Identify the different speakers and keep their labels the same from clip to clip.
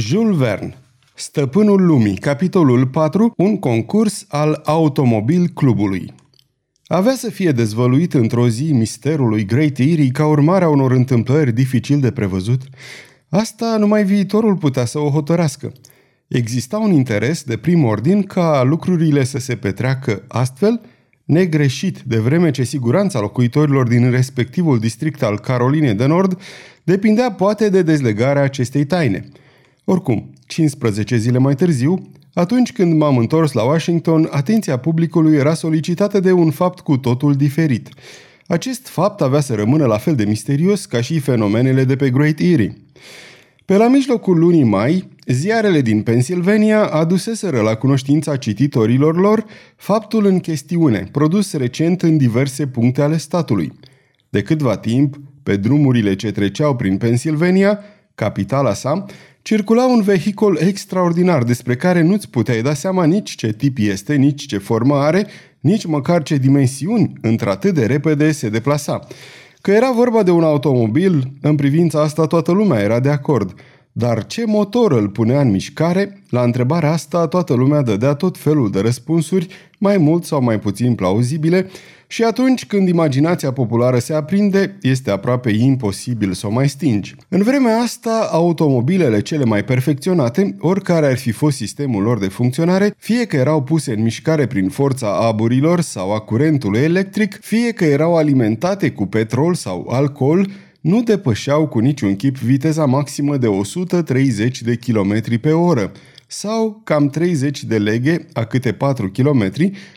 Speaker 1: Jules Verne Stăpânul lumii, capitolul 4, un concurs al Automobil Clubului. Avea să fie dezvăluit într-o zi misterului Great Erie ca urmare a unor întâmplări dificil de prevăzut. Asta numai viitorul putea să o hotărească. Exista un interes de prim ordin ca lucrurile să se petreacă astfel, negreșit, de vreme ce siguranța locuitorilor din respectivul district al Carolinei de Nord depindea poate de dezlegarea acestei taine – oricum, 15 zile mai târziu, atunci când m-am întors la Washington, atenția publicului era solicitată de un fapt cu totul diferit. Acest fapt avea să rămână la fel de misterios ca și fenomenele de pe Great Erie. Pe la mijlocul lunii mai, ziarele din Pennsylvania aduseseră la cunoștința cititorilor lor faptul în chestiune, produs recent în diverse puncte ale statului. De câtva timp, pe drumurile ce treceau prin Pennsylvania, capitala sa, circula un vehicul extraordinar despre care nu-ți puteai da seama nici ce tip este, nici ce formă are, nici măcar ce dimensiuni într-atât de repede se deplasa. Că era vorba de un automobil, în privința asta toată lumea era de acord. Dar ce motor îl punea în mișcare? La întrebarea asta toată lumea dădea tot felul de răspunsuri, mai mult sau mai puțin plauzibile, și atunci când imaginația populară se aprinde, este aproape imposibil să o mai stingi. În vremea asta, automobilele cele mai perfecționate, oricare ar fi fost sistemul lor de funcționare, fie că erau puse în mișcare prin forța aburilor sau a curentului electric, fie că erau alimentate cu petrol sau alcool, nu depășeau cu niciun chip viteza maximă de 130 de km pe oră, sau cam 30 de leghe a câte 4 km,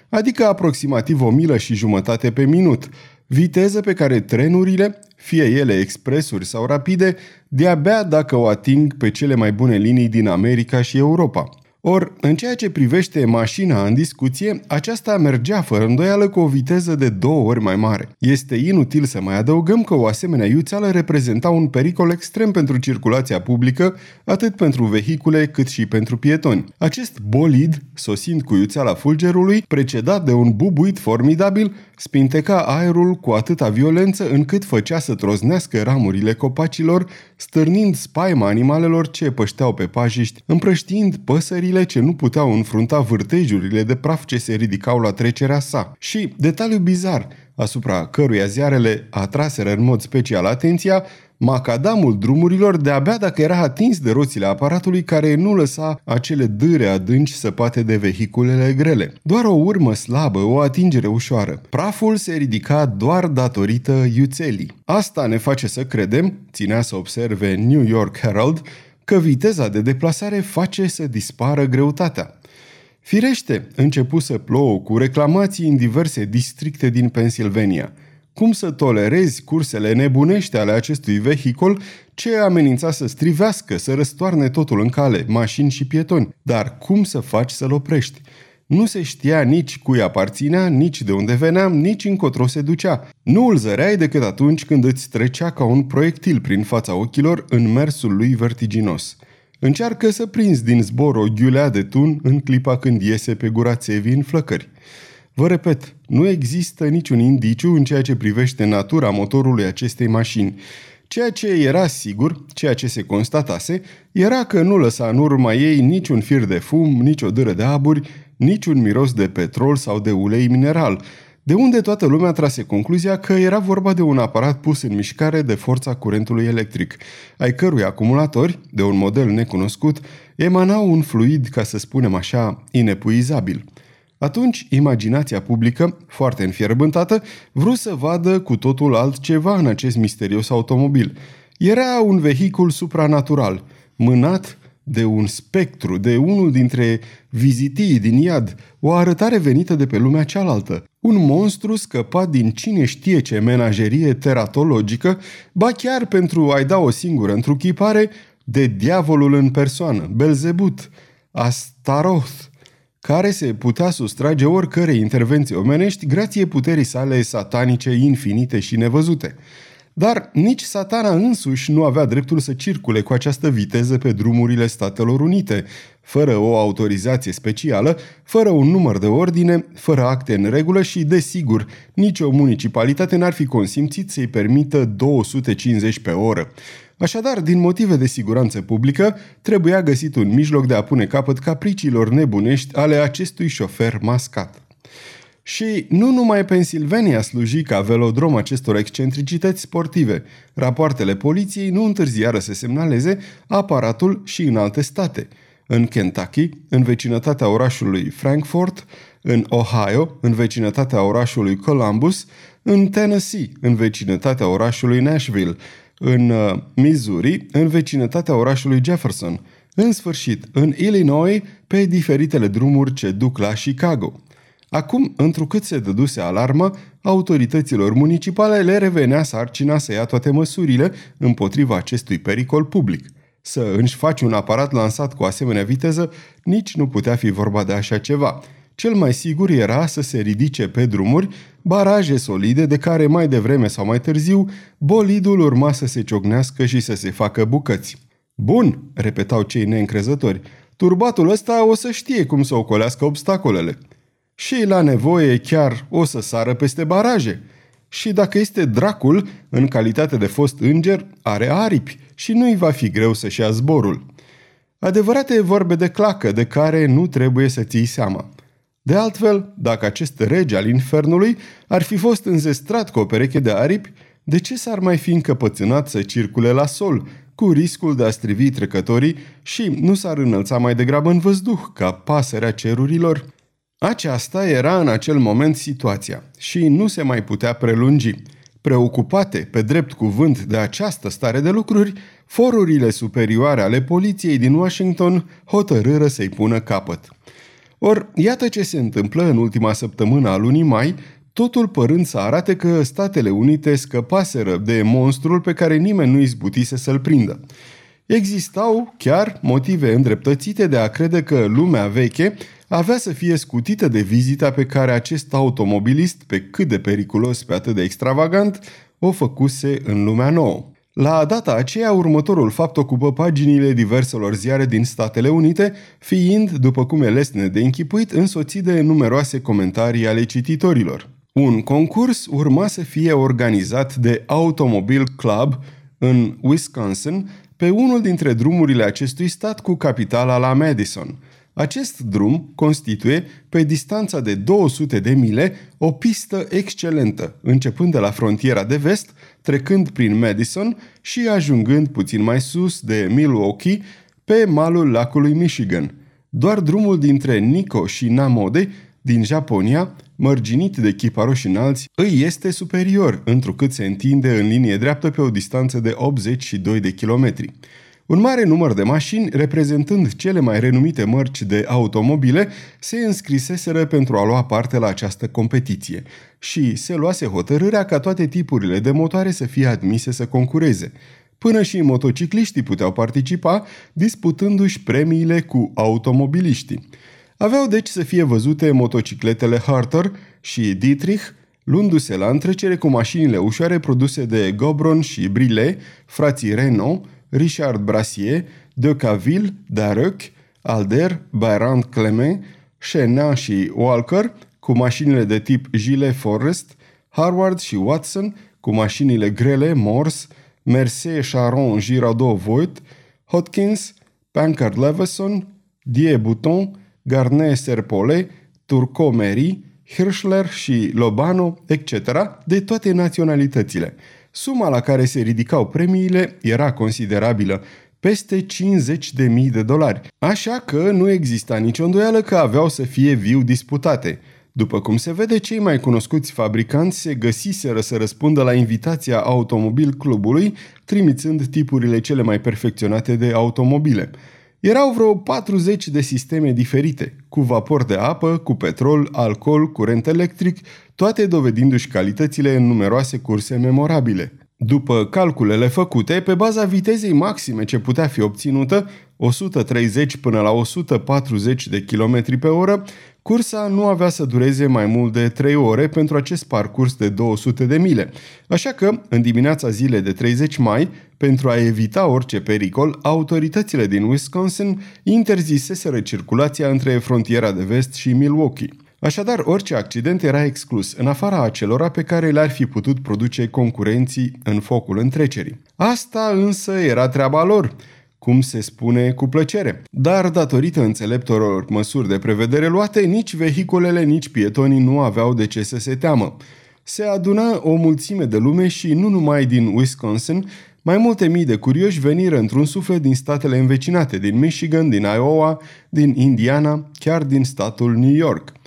Speaker 1: adică aproximativ o milă și jumătate pe minut, viteză pe care trenurile, fie ele expresuri sau rapide, de-abia dacă o ating pe cele mai bune linii din America și Europa. Or, în ceea ce privește mașina în discuție, aceasta mergea fără îndoială cu o viteză de două ori mai mare. Este inutil să mai adăugăm că o asemenea iuțeală reprezenta un pericol extrem pentru circulația publică, atât pentru vehicule cât și pentru pietoni. Acest bolid, sosind cu iuțeala fulgerului, precedat de un bubuit formidabil, spinteca aerul cu atâta violență încât făcea să troznească ramurile copacilor, stârnind spaima animalelor ce pășteau pe pajiști, împrăștiind păsările ce nu puteau înfrunta vârtejurile de praf ce se ridicau la trecerea sa. Și, detaliu bizar, asupra căruia ziarele atraseră în mod special atenția, Macadamul drumurilor de-abia dacă era atins de roțile aparatului care nu lăsa acele dâre adânci săpate de vehiculele grele. Doar o urmă slabă, o atingere ușoară. Praful se ridica doar datorită iuțelii. Asta ne face să credem, ținea să observe New York Herald, că viteza de deplasare face să dispară greutatea. Firește, începu să plouă cu reclamații în diverse districte din Pennsylvania – cum să tolerezi cursele nebunești ale acestui vehicol ce amenința să strivească, să răstoarne totul în cale, mașini și pietoni? Dar cum să faci să-l oprești? Nu se știa nici cui aparținea, nici de unde venea, nici încotro se ducea. Nu îl zăreai decât atunci când îți trecea ca un proiectil prin fața ochilor în mersul lui vertiginos. Încearcă să prinzi din zbor o ghiulea de tun în clipa când iese pe gura țevii în flăcări. Vă repet, nu există niciun indiciu în ceea ce privește natura motorului acestei mașini. Ceea ce era sigur, ceea ce se constatase, era că nu lăsa în urma ei niciun fir de fum, nici o dâră de aburi, niciun miros de petrol sau de ulei mineral, de unde toată lumea trase concluzia că era vorba de un aparat pus în mișcare de forța curentului electric, ai cărui acumulatori, de un model necunoscut, emanau un fluid, ca să spunem așa, inepuizabil. Atunci, imaginația publică, foarte înfierbântată, vrut să vadă cu totul altceva în acest misterios automobil. Era un vehicul supranatural, mânat de un spectru, de unul dintre vizitii din iad, o arătare venită de pe lumea cealaltă. Un monstru scăpat din cine știe ce menagerie teratologică, ba chiar pentru a-i da o singură întruchipare, de diavolul în persoană, Belzebut, Astaroth, care se putea sustrage oricărei intervenții omenești grație puterii sale satanice infinite și nevăzute. Dar nici satana însuși nu avea dreptul să circule cu această viteză pe drumurile Statelor Unite, fără o autorizație specială, fără un număr de ordine, fără acte în regulă și, desigur, nicio municipalitate n-ar fi consimțit să-i permită 250 pe oră. Așadar, din motive de siguranță publică, trebuia găsit un mijloc de a pune capăt capriciilor nebunești ale acestui șofer mascat. Și nu numai Pennsylvania sluji ca velodrom acestor excentricități sportive. Rapoartele poliției nu întârziară să semnaleze aparatul și în alte state. În Kentucky, în vecinătatea orașului Frankfurt, în Ohio, în vecinătatea orașului Columbus, în Tennessee, în vecinătatea orașului Nashville, în uh, Missouri, în vecinătatea orașului Jefferson, în sfârșit, în Illinois, pe diferitele drumuri ce duc la Chicago. Acum, întrucât se dăduse alarmă, autorităților municipale le revenea sarcina să ia toate măsurile împotriva acestui pericol public. Să înși faci un aparat lansat cu asemenea viteză, nici nu putea fi vorba de așa ceva. Cel mai sigur era să se ridice pe drumuri baraje solide de care mai devreme sau mai târziu bolidul urma să se ciocnească și să se facă bucăți. Bun, repetau cei neîncrezători, turbatul ăsta o să știe cum să ocolească obstacolele și la nevoie chiar o să sară peste baraje. Și dacă este dracul, în calitate de fost înger, are aripi și nu-i va fi greu să-și ia zborul. Adevărate vorbe de clacă de care nu trebuie să ții seama. De altfel, dacă acest rege al infernului ar fi fost înzestrat cu o pereche de aripi, de ce s-ar mai fi încăpățânat să circule la sol, cu riscul de a strivi trecătorii și nu s-ar înălța mai degrabă în văzduh, ca pasărea cerurilor? Aceasta era în acel moment situația și nu se mai putea prelungi. Preocupate, pe drept cuvânt, de această stare de lucruri, forurile superioare ale poliției din Washington hotărâră să-i pună capăt. Or, iată ce se întâmplă în ultima săptămână a lunii mai, totul părând să arate că Statele Unite scăpaseră de monstrul pe care nimeni nu izbutise să-l prindă. Existau chiar motive îndreptățite de a crede că lumea veche avea să fie scutită de vizita pe care acest automobilist, pe cât de periculos, pe atât de extravagant, o făcuse în lumea nouă. La data aceea, următorul fapt ocupă paginile diverselor ziare din Statele Unite, fiind, după cum e lesne de închipuit, însoțit de numeroase comentarii ale cititorilor. Un concurs urma să fie organizat de Automobile Club în Wisconsin, pe unul dintre drumurile acestui stat cu capitala la Madison – acest drum constituie, pe distanța de 200 de mile, o pistă excelentă, începând de la frontiera de vest, trecând prin Madison și ajungând puțin mai sus de Milwaukee, pe malul lacului Michigan. Doar drumul dintre Nico și Namode, din Japonia, mărginit de chiparoși înalți, îi este superior, întrucât se întinde în linie dreaptă pe o distanță de 82 de kilometri. Un mare număr de mașini, reprezentând cele mai renumite mărci de automobile, se înscriseseră pentru a lua parte la această competiție și se luase hotărârea ca toate tipurile de motoare să fie admise să concureze. Până și motocicliștii puteau participa, disputându-și premiile cu automobiliștii. Aveau deci să fie văzute motocicletele Harter și Dietrich, luându-se la întrecere cu mașinile ușoare produse de Gobron și Brile, frații Renault, Richard Brassier, De Caville, Dareuc, Alder, Bayrand Clement, Chenin și Walker, cu mașinile de tip Gilles Forest, Harvard și Watson, cu mașinile grele Morse, Mercedes Charon Girardot Voigt, Hotkins, Pankard Leveson, Die Bouton, Garnet Serpole, Turco Meri, Hirschler și Lobano, etc., de toate naționalitățile – Suma la care se ridicau premiile era considerabilă, peste 50.000 de dolari, așa că nu exista nicio îndoială că aveau să fie viu disputate. După cum se vede, cei mai cunoscuți fabricanți se găsiseră să răspundă la invitația automobil clubului, trimițând tipurile cele mai perfecționate de automobile. Erau vreo 40 de sisteme diferite, cu vapor de apă, cu petrol, alcool, curent electric, toate dovedindu-și calitățile în numeroase curse memorabile. După calculele făcute, pe baza vitezei maxime ce putea fi obținută, 130 până la 140 de km pe oră, cursa nu avea să dureze mai mult de 3 ore pentru acest parcurs de 200 de mile. Așa că, în dimineața zilei de 30 mai, pentru a evita orice pericol, autoritățile din Wisconsin interziseseră circulația între frontiera de vest și Milwaukee. Așadar, orice accident era exclus, în afara acelora pe care le-ar fi putut produce concurenții în focul întrecerii. Asta însă era treaba lor, cum se spune cu plăcere. Dar, datorită înțeleptorilor măsuri de prevedere luate, nici vehiculele, nici pietonii nu aveau de ce să se teamă. Se aduna o mulțime de lume și nu numai din Wisconsin, mai multe mii de curioși veniră într-un suflet din statele învecinate, din Michigan, din Iowa, din Indiana, chiar din statul New York –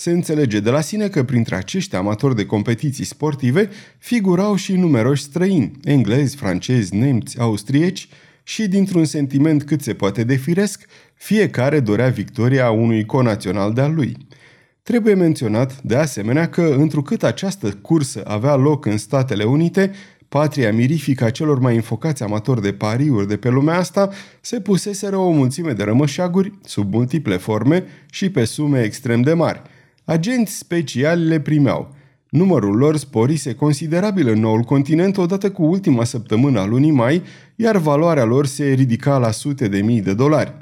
Speaker 1: se înțelege de la sine că printre acești amatori de competiții sportive figurau și numeroși străini, englezi, francezi, nemți, austrieci și, dintr-un sentiment cât se poate de firesc, fiecare dorea victoria unui conațional de-al lui. Trebuie menționat, de asemenea, că, întrucât această cursă avea loc în Statele Unite, patria mirifică a celor mai înfocați amatori de pariuri de pe lumea asta, se puseseră o mulțime de rămășaguri, sub multiple forme și pe sume extrem de mari – Agenți speciali le primeau. Numărul lor sporise considerabil în noul continent odată cu ultima săptămână a lunii mai, iar valoarea lor se ridica la sute de mii de dolari.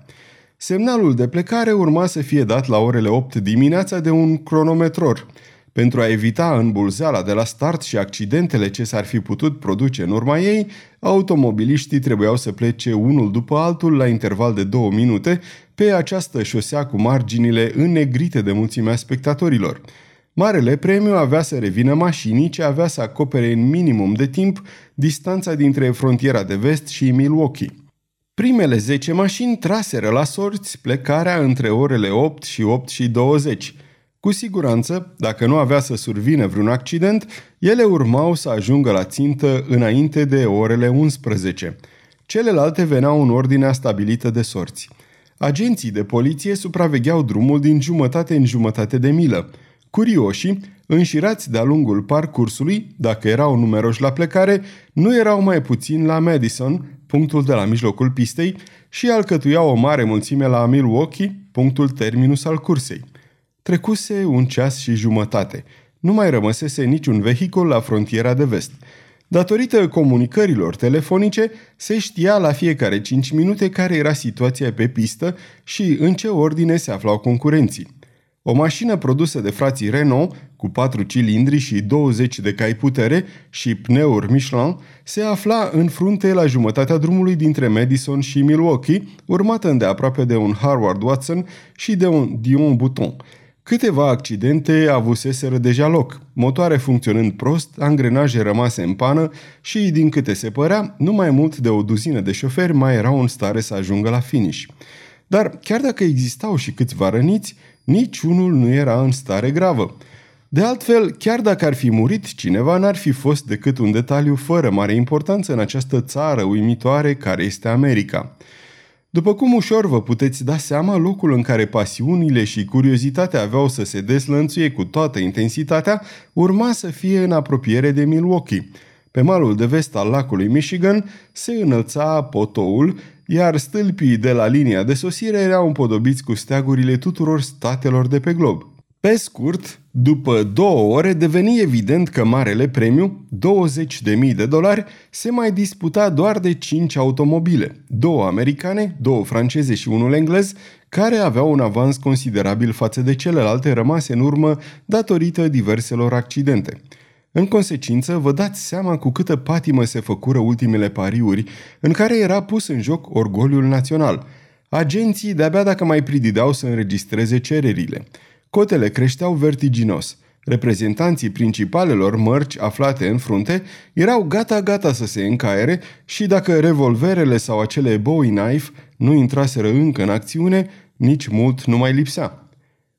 Speaker 1: Semnalul de plecare urma să fie dat la orele 8 dimineața de un cronometror. Pentru a evita îmbulzeala de la start și accidentele ce s-ar fi putut produce în urma ei, automobiliștii trebuiau să plece unul după altul la interval de două minute pe această șosea cu marginile înnegrite de mulțimea spectatorilor. Marele premiu avea să revină mașinii ce avea să acopere în minimum de timp distanța dintre frontiera de vest și Milwaukee. Primele 10 mașini traseră la sorți plecarea între orele 8 și 8 și 20. Cu siguranță, dacă nu avea să survine vreun accident, ele urmau să ajungă la țintă înainte de orele 11. Celelalte veneau în ordinea stabilită de sorți. Agenții de poliție supravegheau drumul din jumătate în jumătate de milă. Curioșii, înșirați de-a lungul parcursului, dacă erau numeroși la plecare, nu erau mai puțin la Madison, punctul de la mijlocul pistei, și alcătuiau o mare mulțime la Milwaukee, punctul terminus al cursei. Trecuse un ceas și jumătate. Nu mai rămăsese niciun vehicul la frontiera de vest – Datorită comunicărilor telefonice, se știa la fiecare 5 minute care era situația pe pistă și în ce ordine se aflau concurenții. O mașină produsă de frații Renault, cu 4 cilindri și 20 de cai putere și pneuri Michelin, se afla în frunte la jumătatea drumului dintre Madison și Milwaukee, urmată îndeaproape de un Harvard Watson și de un Dion Bouton – Câteva accidente avuseseră deja loc, motoare funcționând prost, angrenaje rămase în pană și, din câte se părea, nu mai mult de o duzină de șoferi mai erau în stare să ajungă la finish. Dar, chiar dacă existau și câțiva răniți, niciunul nu era în stare gravă. De altfel, chiar dacă ar fi murit cineva, n-ar fi fost decât un detaliu fără mare importanță în această țară uimitoare care este America – după cum ușor vă puteți da seama, locul în care pasiunile și curiozitatea aveau să se deslănțuie cu toată intensitatea urma să fie în apropiere de Milwaukee. Pe malul de vest al lacului Michigan se înălța potoul, iar stâlpii de la linia de sosire erau împodobiți cu steagurile tuturor statelor de pe glob. Pe scurt, după două ore deveni evident că marele premiu, 20.000 de dolari, se mai disputa doar de 5 automobile, două americane, două franceze și unul englez, care aveau un avans considerabil față de celelalte rămase în urmă datorită diverselor accidente. În consecință, vă dați seama cu câtă patimă se făcură ultimele pariuri, în care era pus în joc orgoliul național. Agenții de-abia dacă mai pridideau să înregistreze cererile – Cotele creșteau vertiginos. Reprezentanții principalelor mărci aflate în frunte erau gata-gata să se încaiere și dacă revolverele sau acele Bowie knife nu intraseră încă în acțiune, nici mult nu mai lipsea.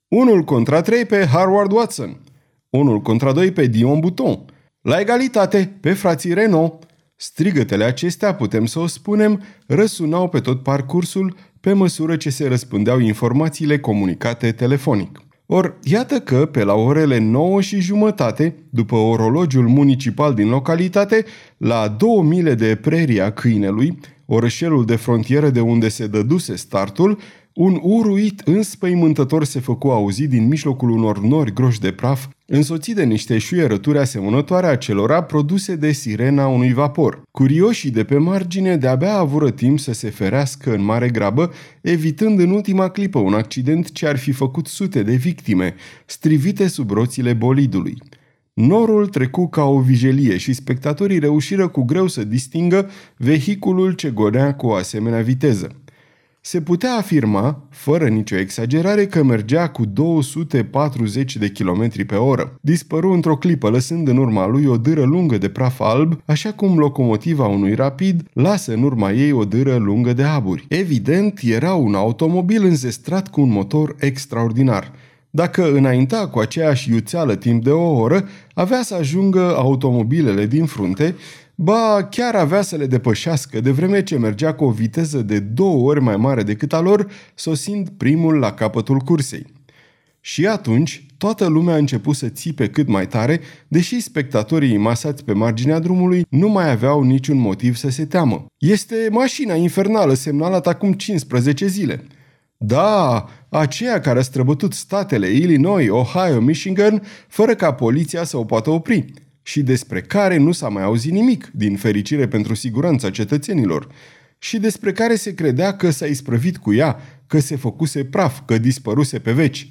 Speaker 1: Unul contra trei pe Harvard Watson, unul contra doi pe Dion Bouton, la egalitate pe frații Renault. Strigătele acestea, putem să o spunem, răsunau pe tot parcursul pe măsură ce se răspândeau informațiile comunicate telefonic. Or, iată că, pe la orele 9 și jumătate, după orologiul municipal din localitate, la două mile de preria câinelui, orășelul de frontieră de unde se dăduse startul, Un uruit înspăimântător se făcu auzit din mijlocul unor nori groși de praf, însoțit de niște șuierături asemănătoare acelora produse de sirena unui vapor. Curioșii de pe margine de-abia avură timp să se ferească în mare grabă, evitând în ultima clipă un accident ce ar fi făcut sute de victime, strivite sub roțile bolidului. Norul trecu ca o vijelie și spectatorii reușiră cu greu să distingă vehiculul ce gonea cu o asemenea viteză. Se putea afirma, fără nicio exagerare, că mergea cu 240 de km pe oră. Dispăru într-o clipă, lăsând în urma lui o dâră lungă de praf alb, așa cum locomotiva unui rapid lasă în urma ei o dâră lungă de aburi. Evident, era un automobil înzestrat cu un motor extraordinar – dacă înainta cu aceeași iuțeală timp de o oră, avea să ajungă automobilele din frunte, ba chiar avea să le depășească, de vreme ce mergea cu o viteză de două ori mai mare decât a lor, sosind primul la capătul cursei. Și atunci, toată lumea a început să țipe cât mai tare, deși spectatorii masați pe marginea drumului nu mai aveau niciun motiv să se teamă. Este mașina infernală semnalată acum 15 zile. Da, aceea care a străbătut statele Illinois, Ohio, Michigan, fără ca poliția să o poată opri și despre care nu s-a mai auzit nimic, din fericire pentru siguranța cetățenilor, și despre care se credea că s-a isprăvit cu ea, că se făcuse praf, că dispăruse pe veci.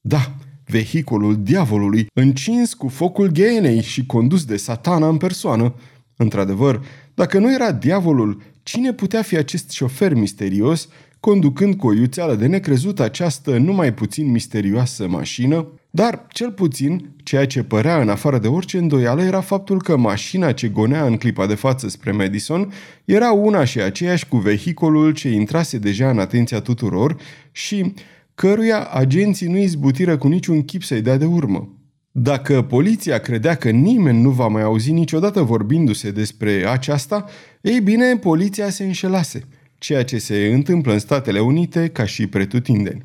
Speaker 1: Da, vehiculul diavolului, încins cu focul ghenei și condus de satana în persoană. Într-adevăr, dacă nu era diavolul, cine putea fi acest șofer misterios conducând cu o iuțeală de necrezut această numai puțin misterioasă mașină, dar, cel puțin, ceea ce părea în afară de orice îndoială era faptul că mașina ce gonea în clipa de față spre Madison era una și aceeași cu vehiculul ce intrase deja în atenția tuturor și căruia agenții nu izbutiră cu niciun chip să-i dea de urmă. Dacă poliția credea că nimeni nu va mai auzi niciodată vorbindu-se despre aceasta, ei bine, poliția se înșelase – ceea ce se întâmplă în Statele Unite ca și pretutindeni.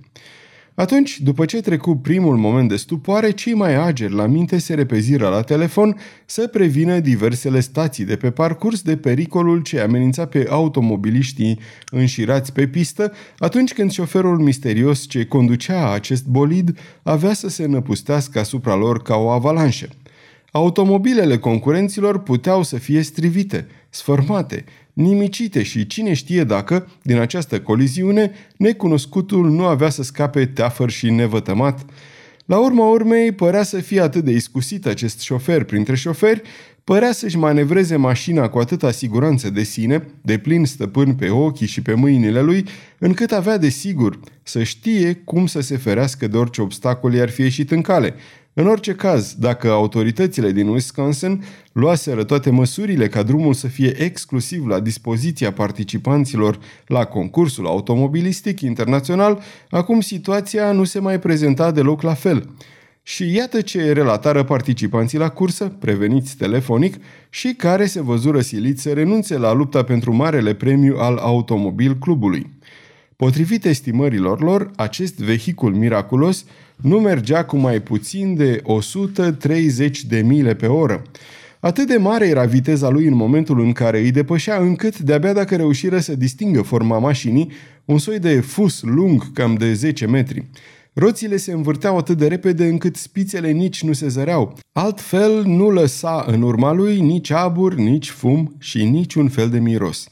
Speaker 1: Atunci, după ce trecu primul moment de stupoare, cei mai ageri la minte se repeziră la telefon să prevină diversele stații de pe parcurs de pericolul ce amenința pe automobiliștii înșirați pe pistă atunci când șoferul misterios ce conducea acest bolid avea să se năpustească asupra lor ca o avalanșă. Automobilele concurenților puteau să fie strivite, sfărmate, nimicite și cine știe dacă, din această coliziune, necunoscutul nu avea să scape teafăr și nevătămat. La urma urmei, părea să fie atât de iscusit acest șofer printre șoferi, părea să-și manevreze mașina cu atâta siguranță de sine, de plin stăpân pe ochii și pe mâinile lui, încât avea de sigur să știe cum să se ferească de orice obstacol i-ar fi ieșit în cale, în orice caz, dacă autoritățile din Wisconsin luaseră toate măsurile ca drumul să fie exclusiv la dispoziția participanților la concursul automobilistic internațional, acum situația nu se mai prezenta deloc la fel. Și iată ce relatară participanții la cursă, preveniți telefonic, și care se văzură siliți să renunțe la lupta pentru marele premiu al automobil clubului. Potrivit estimărilor lor, acest vehicul miraculos nu mergea cu mai puțin de 130 de mile pe oră. Atât de mare era viteza lui în momentul în care îi depășea, încât de-abia dacă reușiră să distingă forma mașinii, un soi de fus lung cam de 10 metri. Roțile se învârteau atât de repede încât spițele nici nu se zăreau. Altfel nu lăsa în urma lui nici abur, nici fum și niciun fel de miros.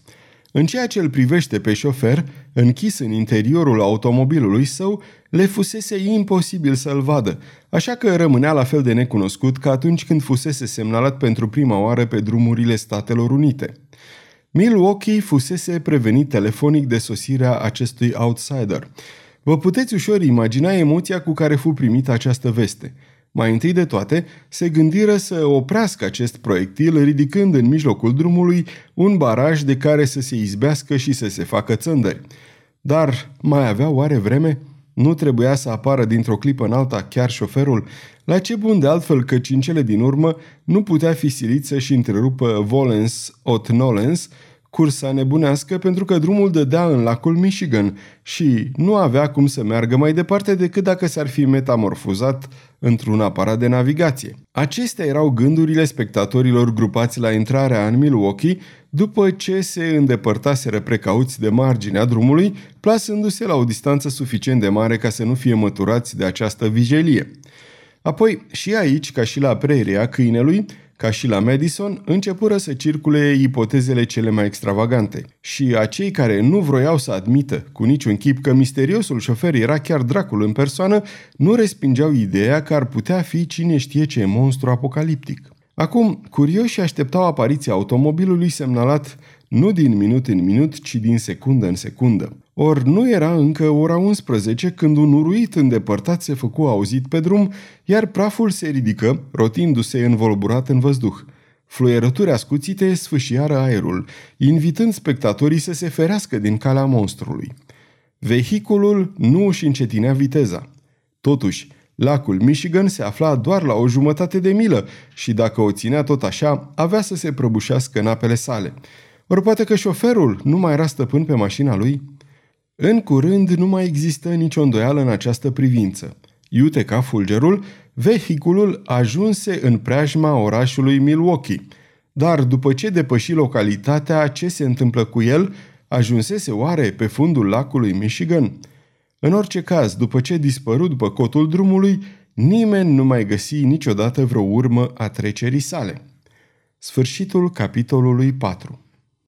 Speaker 1: În ceea ce îl privește pe șofer, închis în interiorul automobilului său, le fusese imposibil să-l vadă, așa că rămânea la fel de necunoscut ca atunci când fusese semnalat pentru prima oară pe drumurile Statelor Unite. Milwaukee fusese prevenit telefonic de sosirea acestui outsider. Vă puteți ușor imagina emoția cu care fu primită această veste – mai întâi de toate, se gândiră să oprească acest proiectil ridicând în mijlocul drumului un baraj de care să se izbească și să se facă țândări. Dar mai avea oare vreme? Nu trebuia să apară dintr-o clipă în alta chiar șoferul? La ce bun de altfel că în cele din urmă nu putea fi silit să-și întrerupă Volens Ot Nolens cursa nebunească pentru că drumul dădea în lacul Michigan și nu avea cum să meargă mai departe decât dacă s-ar fi metamorfozat într-un aparat de navigație. Acestea erau gândurile spectatorilor grupați la intrarea în Milwaukee după ce se îndepărtaseră precauți de marginea drumului, plasându-se la o distanță suficient de mare ca să nu fie măturați de această vijelie. Apoi, și aici, ca și la preria câinelui, ca și la Madison, începură să circule ipotezele cele mai extravagante. Și acei care nu vroiau să admită cu niciun chip că misteriosul șofer era chiar dracul în persoană, nu respingeau ideea că ar putea fi cine știe ce monstru apocaliptic. Acum, curioși așteptau apariția automobilului semnalat nu din minut în minut, ci din secundă în secundă. Or nu era încă ora 11 când un uruit îndepărtat se făcu auzit pe drum, iar praful se ridică, rotindu-se învolburat în văzduh. Fluierături ascuțite sfâșiară aerul, invitând spectatorii să se ferească din calea monstrului. Vehiculul nu își încetinea viteza. Totuși, lacul Michigan se afla doar la o jumătate de milă și dacă o ținea tot așa, avea să se prăbușească în apele sale. Ori poate că șoferul nu mai era stăpân pe mașina lui? În curând nu mai există nicio îndoială în această privință. Iute ca fulgerul, vehiculul ajunse în preajma orașului Milwaukee. Dar după ce depăși localitatea, ce se întâmplă cu el? Ajunsese oare pe fundul lacului Michigan? În orice caz, după ce dispăru după cotul drumului, nimeni nu mai găsi niciodată vreo urmă a trecerii sale. Sfârșitul capitolului 4